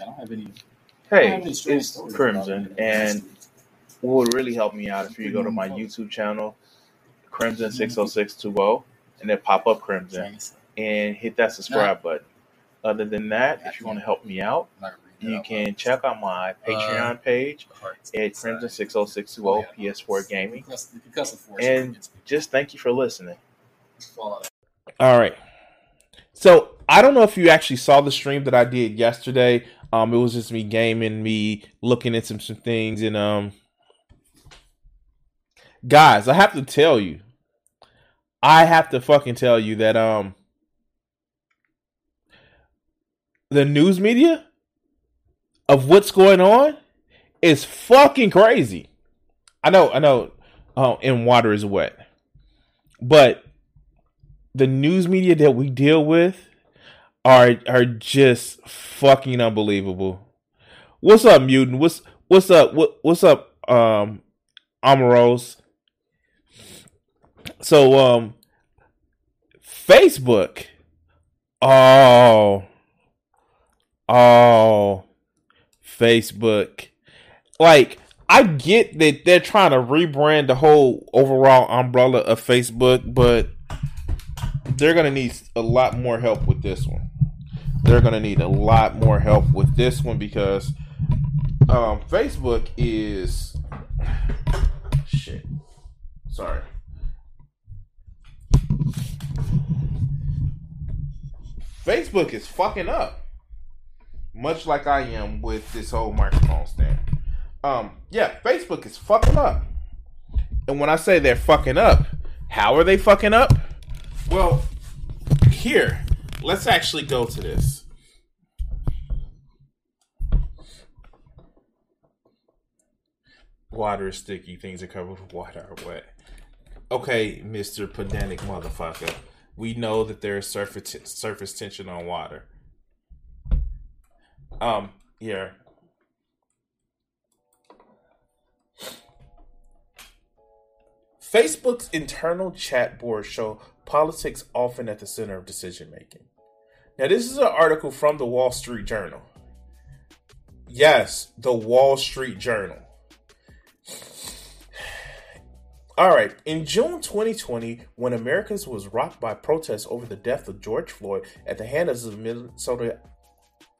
I don't have any. Hey, it's Crimson, and what would really help me out if you go to my YouTube channel, Crimson six oh six two oh, and then pop up Crimson and hit that subscribe button. Other than that, if you want to help me out, you can check out my Patreon page at Crimson six oh six two oh PS4 Gaming, and just thank you for listening. All right. So I don't know if you actually saw the stream that I did yesterday. Um, it was just me gaming, me looking at some some things, and um, guys, I have to tell you, I have to fucking tell you that um, the news media of what's going on is fucking crazy. I know, I know, uh, and water is wet, but the news media that we deal with are are just fucking unbelievable. What's up, mutant? What's what's up? What what's up, um, Amaros? So um, Facebook. Oh, oh, Facebook. Like I get that they're trying to rebrand the whole overall umbrella of Facebook, but they're gonna need a lot more help with this one they're going to need a lot more help with this one because um, Facebook is shit. Sorry. Facebook is fucking up. Much like I am with this whole microphone stand. Um, yeah, Facebook is fucking up. And when I say they're fucking up, how are they fucking up? Well, here, let's actually go to this. Water is sticky. Things are covered with water wet. Okay, Mister Pedantic motherfucker. We know that there is surface surface tension on water. Um, yeah. Facebook's internal chat board show politics often at the center of decision making. Now, this is an article from the Wall Street Journal. Yes, the Wall Street Journal. All right. In June 2020, when Americans was rocked by protests over the death of George Floyd at the hands of Minnesota,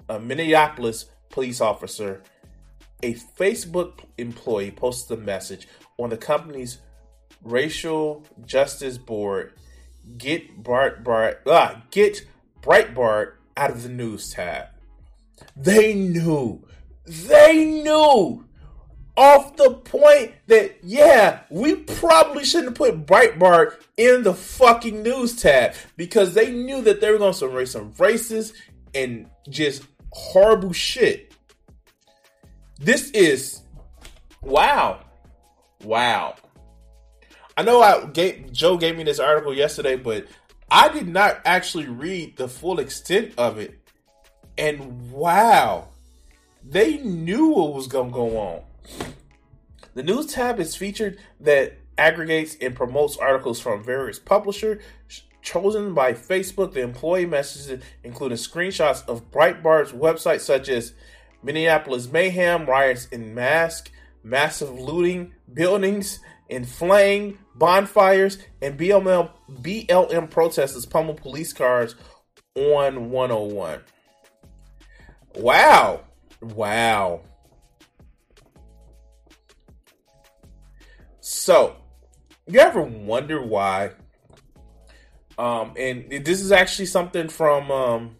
a Minneapolis police officer, a Facebook employee posted a message on the company's racial justice board. Get Bart Bart ah, get Breitbart out of the news tab. They knew. They knew off the point that yeah, we probably shouldn't put Breitbart in the fucking news tab because they knew that they were going to raise some racist and just horrible shit. This is wow, wow. I know I gave, Joe gave me this article yesterday, but I did not actually read the full extent of it. And wow, they knew what was going to go on. The news tab is featured that aggregates and promotes articles from various publishers chosen by Facebook. The employee messages including screenshots of Breitbart's website, such as Minneapolis mayhem, riots in mask, massive looting, buildings flame, bonfires, and BLM, BLM protesters pummel police cars on 101. Wow. Wow. So, you ever wonder why? Um, and this is actually something from um,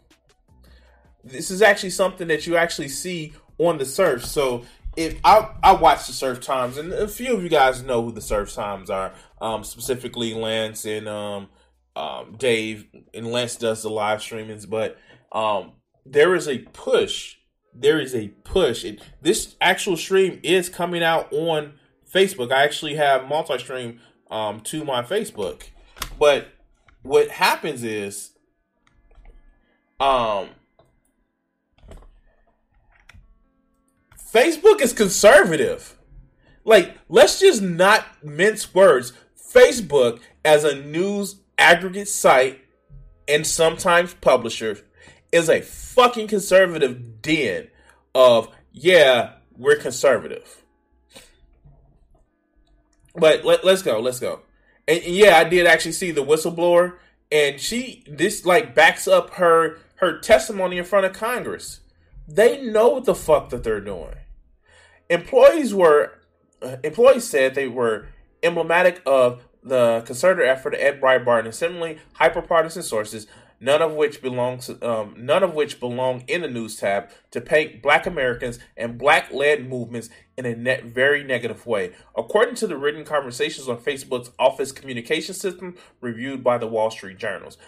this is actually something that you actually see on the surf. So if I I watch the Serf Times, and a few of you guys know who the Serf Times are, um, specifically Lance and um, um, Dave, and Lance does the live streamings, but um, there is a push there is a push. It, this actual stream is coming out on Facebook. I actually have multi-stream um, to my Facebook, but what happens is, um, Facebook is conservative. Like, let's just not mince words. Facebook, as a news aggregate site and sometimes publisher, is a fucking conservative den of, yeah, we're conservative. But let, us go, let's go. And, and yeah, I did actually see the whistleblower, and she this like backs up her her testimony in front of Congress. They know what the fuck that they're doing. Employees were uh, employees said they were emblematic of the concerted effort Ed Breitbart and similarly hyperpartisan sources, none of which belongs um, none of which belong in the news tab, to paint Black Americans and Black-led movements in a net, very negative way. According to the written conversations on Facebook's Office Communication System, reviewed by the Wall Street Journals,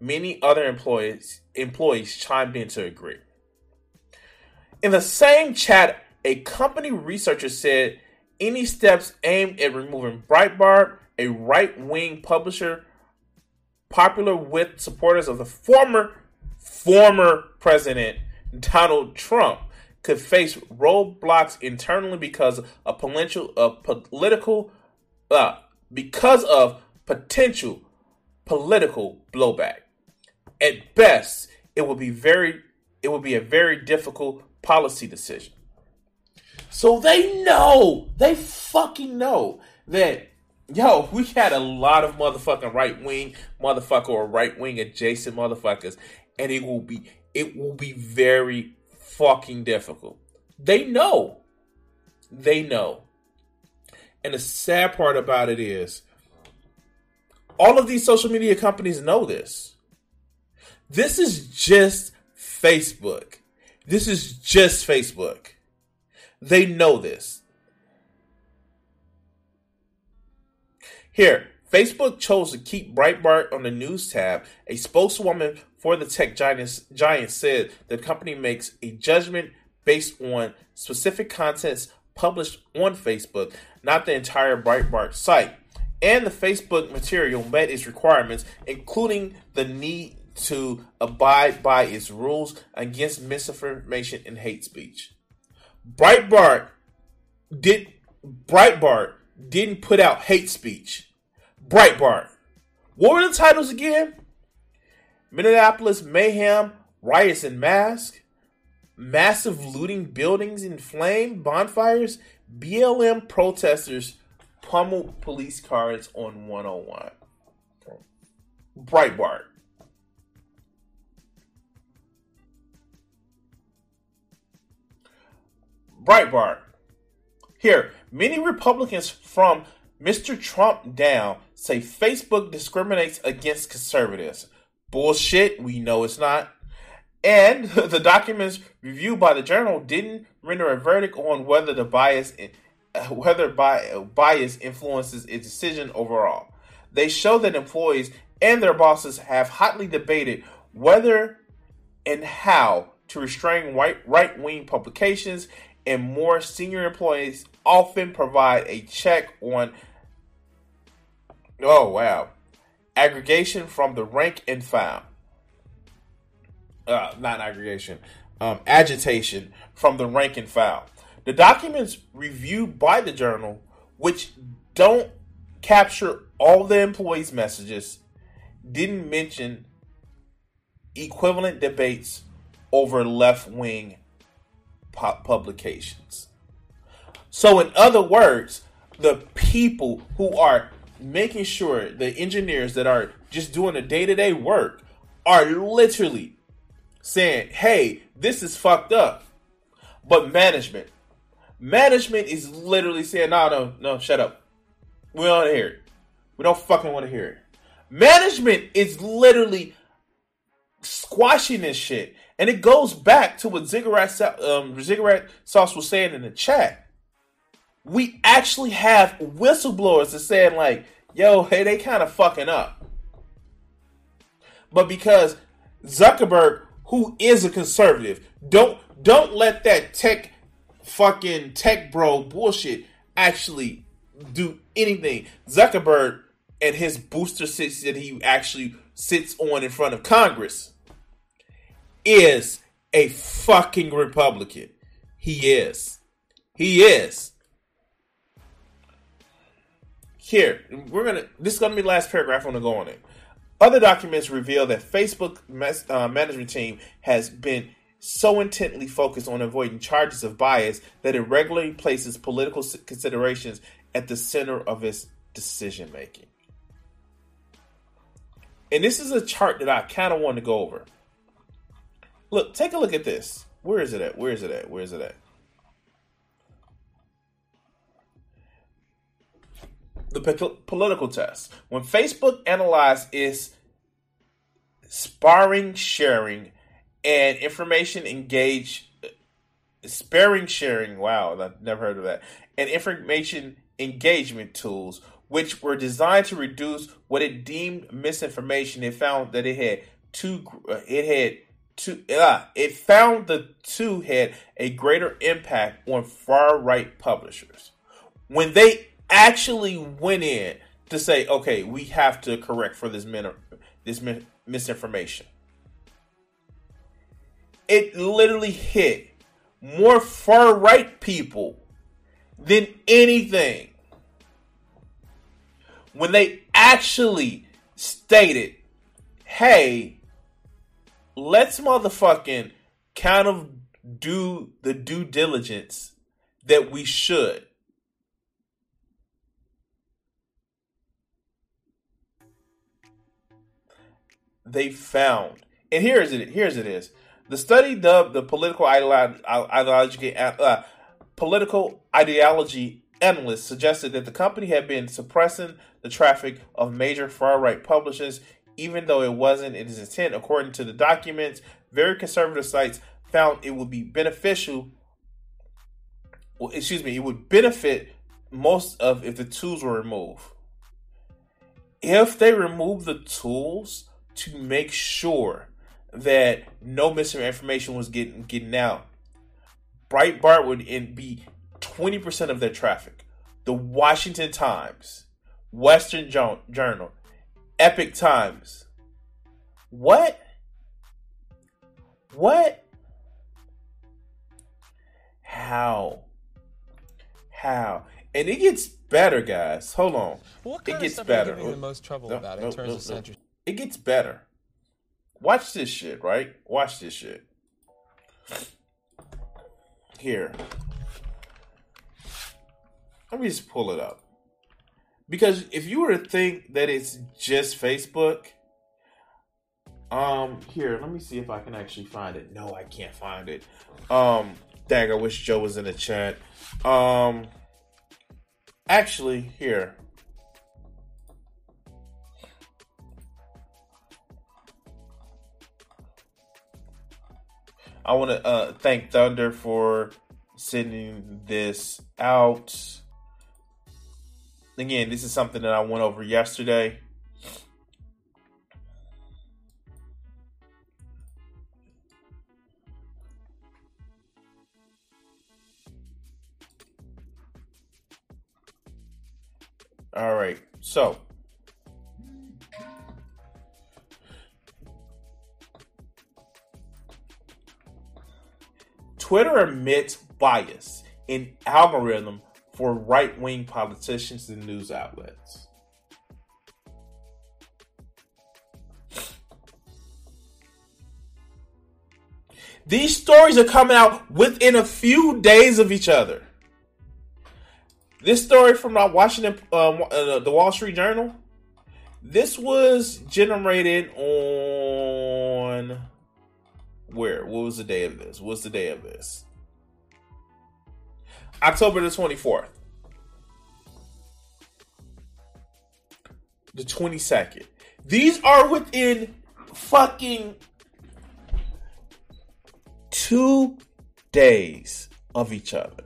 many other employees employees chimed in to agree. In the same chat, a company researcher said any steps aimed at removing Breitbart, a right wing publisher popular with supporters of the former former president Donald Trump, could face roadblocks internally because of potential of political uh, because of potential political blowback. At best, it would be very it would be a very difficult policy decision. So they know, they fucking know that yo, we had a lot of motherfucking right wing motherfucker or right wing adjacent motherfuckers, and it will be it will be very fucking difficult. They know. They know. And the sad part about it is all of these social media companies know this. This is just Facebook. This is just Facebook. They know this. Here, Facebook chose to keep Breitbart on the news tab. A spokeswoman for the tech giant, giant said the company makes a judgment based on specific contents published on Facebook, not the entire Breitbart site. And the Facebook material met its requirements, including the need to abide by its rules against misinformation and hate speech. Breitbart did Breitbart didn't put out hate speech. Breitbart. What were the titles again? Minneapolis mayhem, riots and mask, massive looting, buildings in flame, bonfires, BLM protesters pummel police cars on 101. Breitbart. Breitbart. Here, many Republicans from Mr. Trump down say Facebook discriminates against conservatives. Bullshit, we know it's not. And the documents reviewed by the journal didn't render a verdict on whether the bias uh, whether uh, bias influences its decision overall. They show that employees and their bosses have hotly debated whether and how to restrain white right wing publications and more senior employees often provide a check on oh wow aggregation from the rank and file. Uh, not aggregation um, agitation from the rank and file. The documents reviewed by the journal which don't capture all the employees messages didn't mention equivalent debates over left-wing publications. So, in other words, the people who are making sure the engineers that are just doing the day to day work are literally saying, hey, this is fucked up. But management, management is literally saying, no, no, no, shut up. We don't want to hear it. We don't fucking want to hear it. Management is literally squashing this shit. And it goes back to what Ziggurat, um, Ziggurat Sauce was saying in the chat. We actually have whistleblowers that saying like, yo, hey, they kind of fucking up. But because Zuckerberg, who is a conservative, don't Don't let that tech fucking tech bro bullshit actually do anything. Zuckerberg and his booster seats that he actually sits on in front of Congress is a fucking Republican. He is. He is. Here, we're gonna. This is gonna be the last paragraph. I'm gonna go on it. Other documents reveal that Facebook uh, management team has been so intently focused on avoiding charges of bias that it regularly places political considerations at the center of its decision making. And this is a chart that I kind of want to go over. Look, take a look at this. Where is it at? Where is it at? Where is it at? the political test. When Facebook analyzed its sparring sharing and information engage sparing sharing wow i've never heard of that and information engagement tools which were designed to reduce what it deemed misinformation it found that it had two it had two uh, it found the two had a greater impact on far right publishers when they actually went in to say, okay, we have to correct for this min- this min- misinformation. It literally hit more far right people than anything when they actually stated, hey, let's motherfucking kind of do the due diligence that we should. they found, and here's it. Here's it is. The study dubbed the political ideology, uh, political ideology analysts suggested that the company had been suppressing the traffic of major far right publishers, even though it wasn't in its intent. According to the documents, very conservative sites found it would be beneficial. Well, excuse me, it would benefit most of if the tools were removed. If they remove the tools, to make sure that no misinformation was getting getting out. Breitbart would be 20% of their traffic. The Washington Times, Western Journal, Epoch Times. What? What? How? How? And it gets better, guys. Hold on. What kind it gets better. the most trouble no, about no, in terms no, of censorship? it gets better. Watch this shit, right? Watch this shit. Here. Let me just pull it up. Because if you were to think that it's just Facebook, um, here, let me see if I can actually find it. No, I can't find it. Um, dang, I wish Joe was in the chat. Um, actually, here. I want to uh, thank Thunder for sending this out. Again, this is something that I went over yesterday. All right. So, Twitter admits bias in algorithm for right wing politicians and news outlets. These stories are coming out within a few days of each other. This story from the Washington, um, uh, the Wall Street Journal. This was generated on where? What was the day of this? What's the day of this? October the 24th. The 22nd. These are within fucking two days of each other.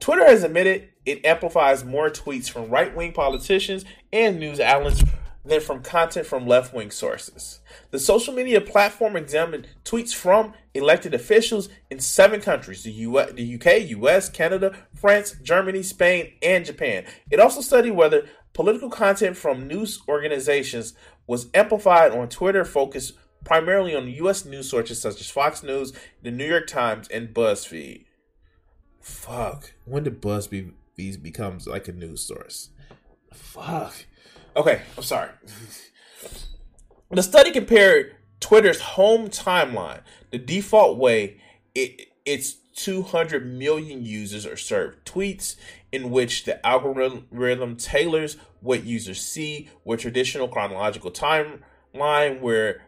Twitter has admitted it amplifies more tweets from right wing politicians and news outlets than from content from left wing sources. The social media platform examined tweets from elected officials in seven countries the, US, the UK, US, Canada, France, Germany, Spain, and Japan. It also studied whether political content from news organizations was amplified on Twitter, focused primarily on US news sources such as Fox News, the New York Times, and BuzzFeed. Fuck. When did BuzzFeed becomes like a news source? Fuck. Okay, I'm sorry. the study compared Twitter's home timeline, the default way it, its 200 million users are served tweets, in which the algorithm tailors what users see, with traditional chronological timeline where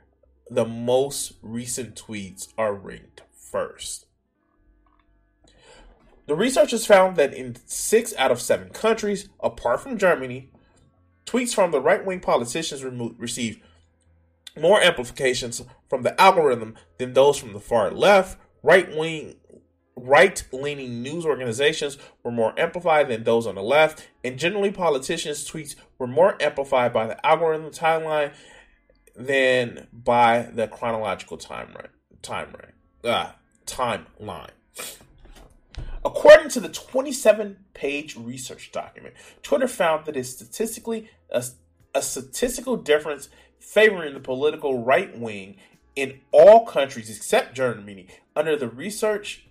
the most recent tweets are ranked first. The researchers found that in six out of seven countries, apart from Germany, Tweets from the right wing politicians remo- received more amplifications from the algorithm than those from the far left. Right wing right leaning news organizations were more amplified than those on the left, and generally politicians' tweets were more amplified by the algorithm timeline than by the chronological timeline. Timeline. Uh, timeline. According to the 27 page research document, Twitter found that it's statistically a, a statistical difference favoring the political right wing in all countries except Germany. Under the research,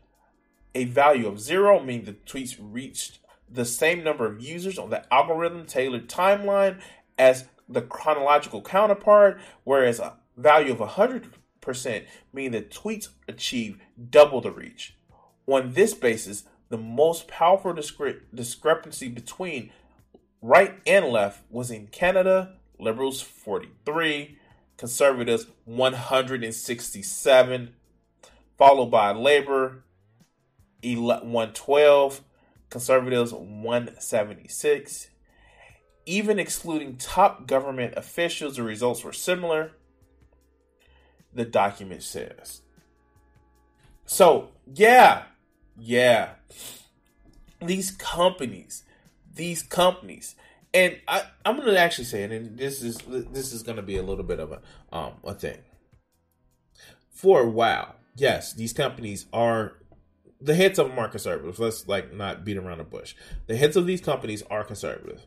a value of zero, meaning the tweets reached the same number of users on the algorithm tailored timeline as the chronological counterpart, whereas a value of 100% meaning the tweets achieve double the reach. On this basis, the most powerful discre- discrepancy between right and left was in Canada, Liberals 43, Conservatives 167, followed by Labour 112, Conservatives 176. Even excluding top government officials, the results were similar, the document says. So, yeah, yeah. These companies, these companies, and I, I'm to actually say it, and this is this is to be a little bit of a um a thing. For a while, yes, these companies are the heads of them are conservative. Let's like not beat around the bush. The heads of these companies are conservative,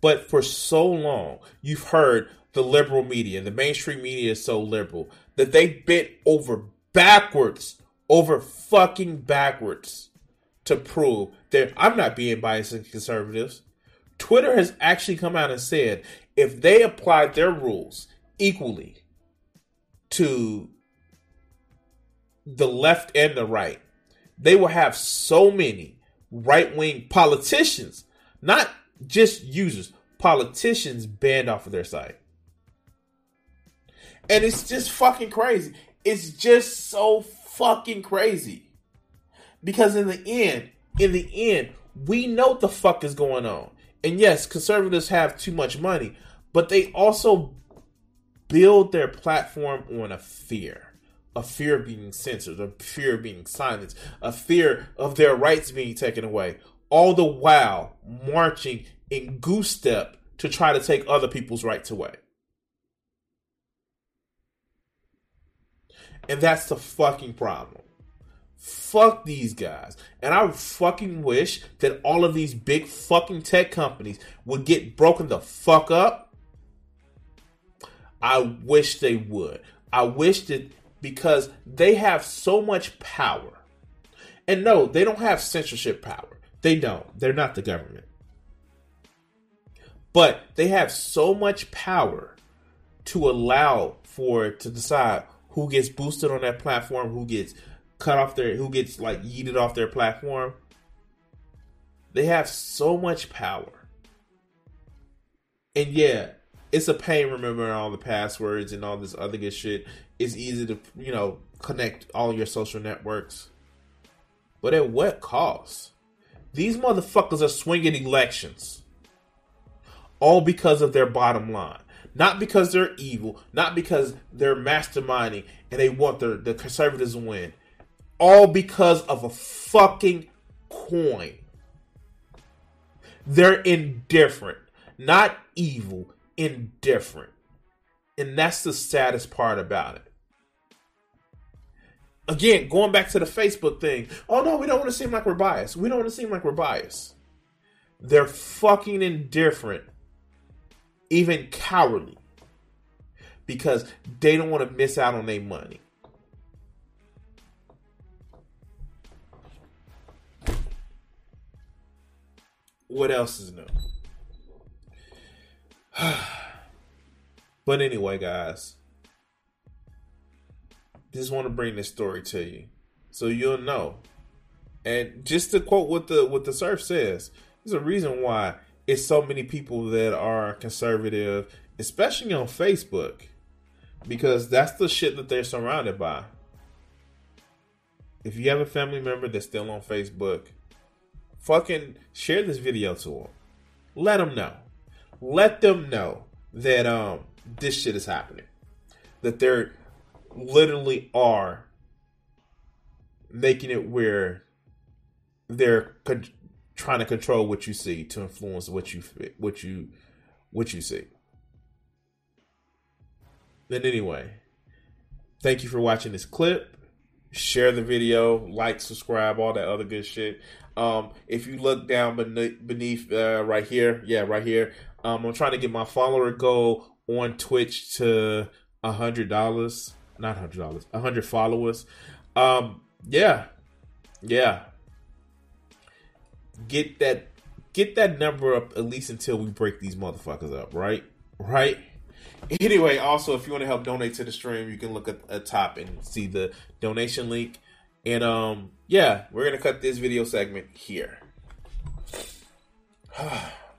but for so long, you've heard the liberal media, the mainstream media is so liberal that they bent over backwards over fucking backwards to prove that I'm not being biased against conservatives. Twitter has actually come out and said if they applied their rules equally to the left and the right, they will have so many right wing politicians, not just users, politicians banned off of their site. And it's just fucking crazy. It's just so fucking crazy. Because in the end, in the end, we know what the fuck is going on. And yes, conservatives have too much money, but they also build their platform on a fear. A fear of being censored, a fear of being silenced, a fear of their rights being taken away. All the while marching in goose step to try to take other people's rights away. And that's the fucking problem. Fuck these guys. And I fucking wish that all of these big fucking tech companies would get broken the fuck up. I wish they would. I wish that because they have so much power. And no, they don't have censorship power. They don't. They're not the government. But they have so much power to allow for to decide who gets boosted on that platform, who gets cut off their, who gets like yeeted off their platform. They have so much power. And yeah, it's a pain remembering all the passwords and all this other good shit. It's easy to, you know, connect all your social networks. But at what cost? These motherfuckers are swinging elections. All because of their bottom line. Not because they're evil, not because they're masterminding and they want the, the conservatives to win. All because of a fucking coin. They're indifferent, not evil, indifferent. And that's the saddest part about it. Again, going back to the Facebook thing. Oh no, we don't want to seem like we're biased. We don't want to seem like we're biased. They're fucking indifferent, even cowardly, because they don't want to miss out on their money. What else is new? but anyway, guys, just want to bring this story to you so you'll know. And just to quote what the what the surf says, there's a reason why it's so many people that are conservative, especially on Facebook, because that's the shit that they're surrounded by. If you have a family member that's still on Facebook, fucking share this video to them. Let them know. Let them know that um this shit is happening. That there literally are making it where they're trying to control what you see to influence what you what you what you see. Then anyway, thank you for watching this clip. Share the video, like, subscribe, all that other good shit. Um, if you look down beneath, beneath uh, right here, yeah, right here, um, I'm trying to get my follower goal on Twitch to a hundred dollars, not hundred dollars, a hundred followers. Um, yeah, yeah, get that get that number up at least until we break these motherfuckers up, right? Right? Anyway, also if you want to help donate to the stream, you can look at the top and see the donation link. And um yeah, we're gonna cut this video segment here.